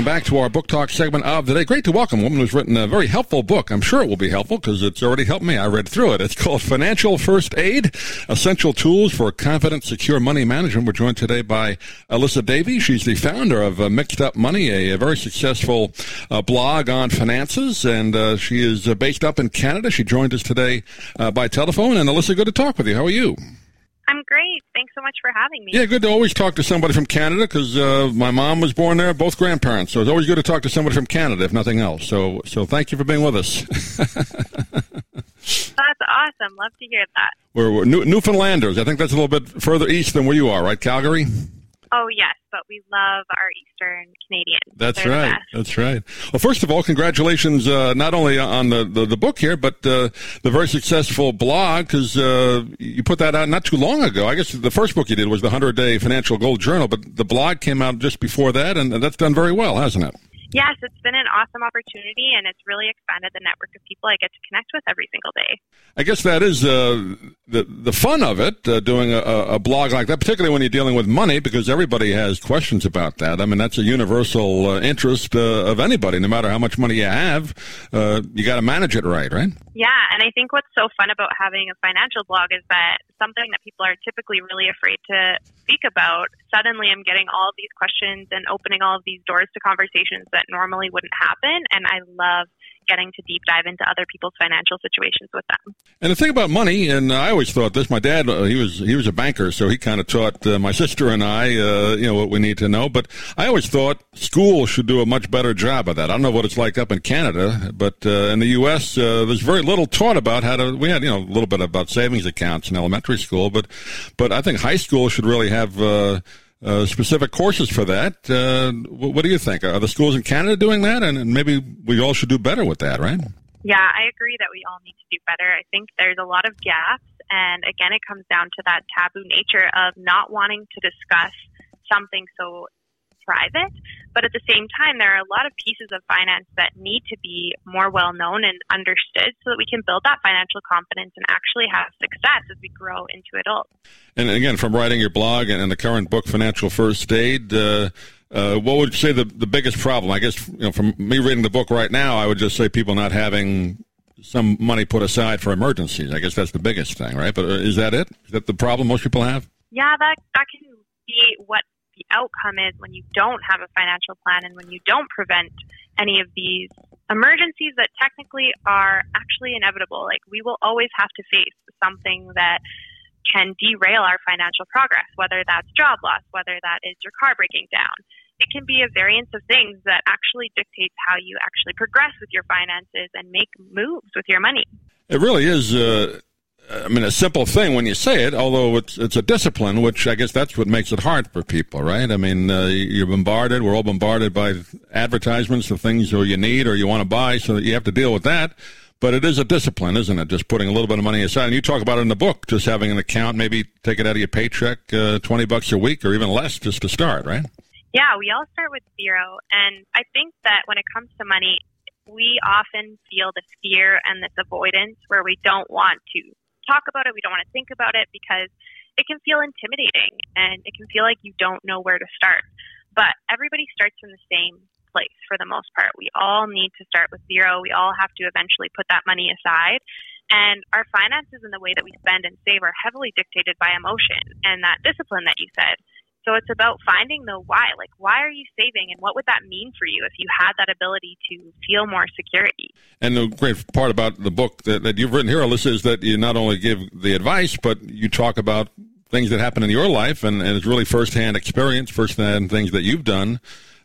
welcome back to our book talk segment of the day. Great to welcome a woman who's written a very helpful book. I'm sure it will be helpful because it's already helped me. I read through it. It's called Financial First Aid, Essential Tools for Confident, Secure Money Management. We're joined today by Alyssa Davies. She's the founder of uh, Mixed Up Money, a, a very successful uh, blog on finances, and uh, she is uh, based up in Canada. She joined us today uh, by telephone. And Alyssa, good to talk with you. How are you? I'm great. Thanks so much for having me. Yeah, good to always talk to somebody from Canada because uh, my mom was born there, both grandparents. So it's always good to talk to somebody from Canada, if nothing else. So, so thank you for being with us. that's awesome. Love to hear that. We're, we're New- Newfoundlanders. I think that's a little bit further east than where you are, right, Calgary? Oh yes, but we love our Eastern Canadians. That's They're right. That's right. Well, first of all, congratulations uh, not only on the, the, the, book here, but uh, the very successful blog because uh, you put that out not too long ago. I guess the first book you did was the 100 Day Financial Goal Journal, but the blog came out just before that, and that's done very well, hasn't it? Yes, it's been an awesome opportunity, and it's really expanded the network of people I get to connect with every single day. I guess that is uh, the the fun of it, uh, doing a, a, blog like that, particularly when you're dealing with money, because everybody has questions about that. I mean, that's a universal uh, interest uh, of anybody, no matter how much money you have. Uh, you got to manage it right, right? Yeah, and I think what's so fun about having a financial blog is that something that people are typically really afraid to speak about, suddenly I'm getting all these questions and opening all of these doors to conversations that normally wouldn't happen. And I love getting to deep dive into other people's financial situations with them. And the thing about money, and I always thought this. My dad, uh, he was he was a banker, so he kind of taught uh, my sister and I, uh, you know, what we need to know. But I always thought school should do a much better job of that. I don't know what it's like up in Canada, but uh, in the U.S., uh, there's very little taught about how to. We had you know a little bit about savings accounts in elementary school, but but I think high school should really have. Uh, specific courses for that. Uh, what, do you think? Are the schools in Canada doing that? And, and, maybe we all should do better with that, right? Yeah, I agree that we all need to do better. I think there's a lot of gaps. And again, it comes down to that taboo nature of not wanting to discuss something so private. But at the same time, there are a lot of pieces of finance that need to be more well known and understood so that we can build that financial confidence and actually have success as we grow into adults. And again, from writing your blog and the current book, Financial First Aid, uh, uh, what would you say the, the biggest problem? I guess you know, from me reading the book right now, I would just say people not having some money put aside for emergencies. I guess that's the biggest thing, right? But uh, is that it? Is that the problem most people have? Yeah, that that can be what the outcome is when you don't have a financial plan and when you don't prevent any of these emergencies that technically are actually inevitable. Like we will always have to face something that can derail our financial progress, whether that's job loss, whether that is your car breaking down. It can be a variance of things that actually dictates how you actually progress with your finances and make moves with your money. It really is. Uh I mean, a simple thing when you say it, although it's it's a discipline, which I guess that's what makes it hard for people, right? I mean, uh, you're bombarded. We're all bombarded by advertisements of things or you need or you want to buy, so you have to deal with that. But it is a discipline, isn't it? Just putting a little bit of money aside. And you talk about it in the book, just having an account, maybe take it out of your paycheck, uh, twenty bucks a week or even less, just to start, right? Yeah, we all start with zero, and I think that when it comes to money, we often feel this fear and this avoidance where we don't want to talk about it. We don't want to think about it because it can feel intimidating and it can feel like you don't know where to start. But everybody starts from the same place for the most part. We all need to start with zero. We all have to eventually put that money aside. And our finances and the way that we spend and save are heavily dictated by emotion and that discipline that you said. So it's about finding the why. Like, why are you saving, and what would that mean for you if you had that ability to feel more security? And the great part about the book that, that you've written here, Alyssa, is that you not only give the advice, but you talk about things that happen in your life, and, and it's really firsthand experience, firsthand things that you've done.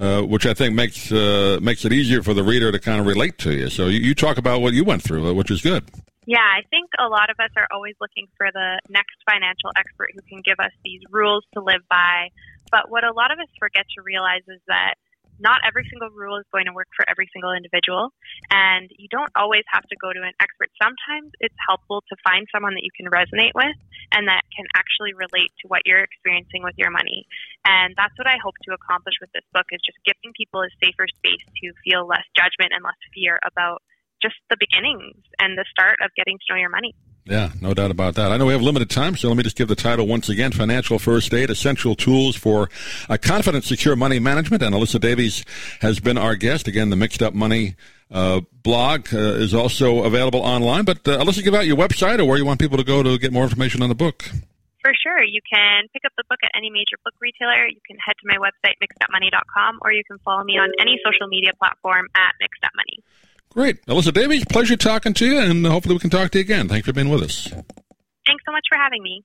Uh, which I think makes uh, makes it easier for the reader to kind of relate to you. So you, you talk about what you went through, which is good. Yeah, I think a lot of us are always looking for the next financial expert who can give us these rules to live by. But what a lot of us forget to realize is that not every single rule is going to work for every single individual. And you don't always have to go to an expert. Sometimes it's helpful to find someone that you can resonate with and that can actually relate to what you're experiencing with your money. And that's what I hope to accomplish with this book is just giving people a safer space to feel less judgment and less fear about just the beginnings and the start of getting to know your money. Yeah, no doubt about that. I know we have limited time, so let me just give the title once again Financial First Aid Essential Tools for a Confident, Secure Money Management. And Alyssa Davies has been our guest. Again, the Mixed Up Money uh, blog uh, is also available online. But uh, Alyssa, give out your website or where you want people to go to get more information on the book. For sure. You can pick up the book at any major book retailer. You can head to my website, mixedupmoney.com, or you can follow me on any social media platform at mixedupmoney. Great. Alyssa Davies, pleasure talking to you, and hopefully we can talk to you again. Thanks for being with us. Thanks so much for having me.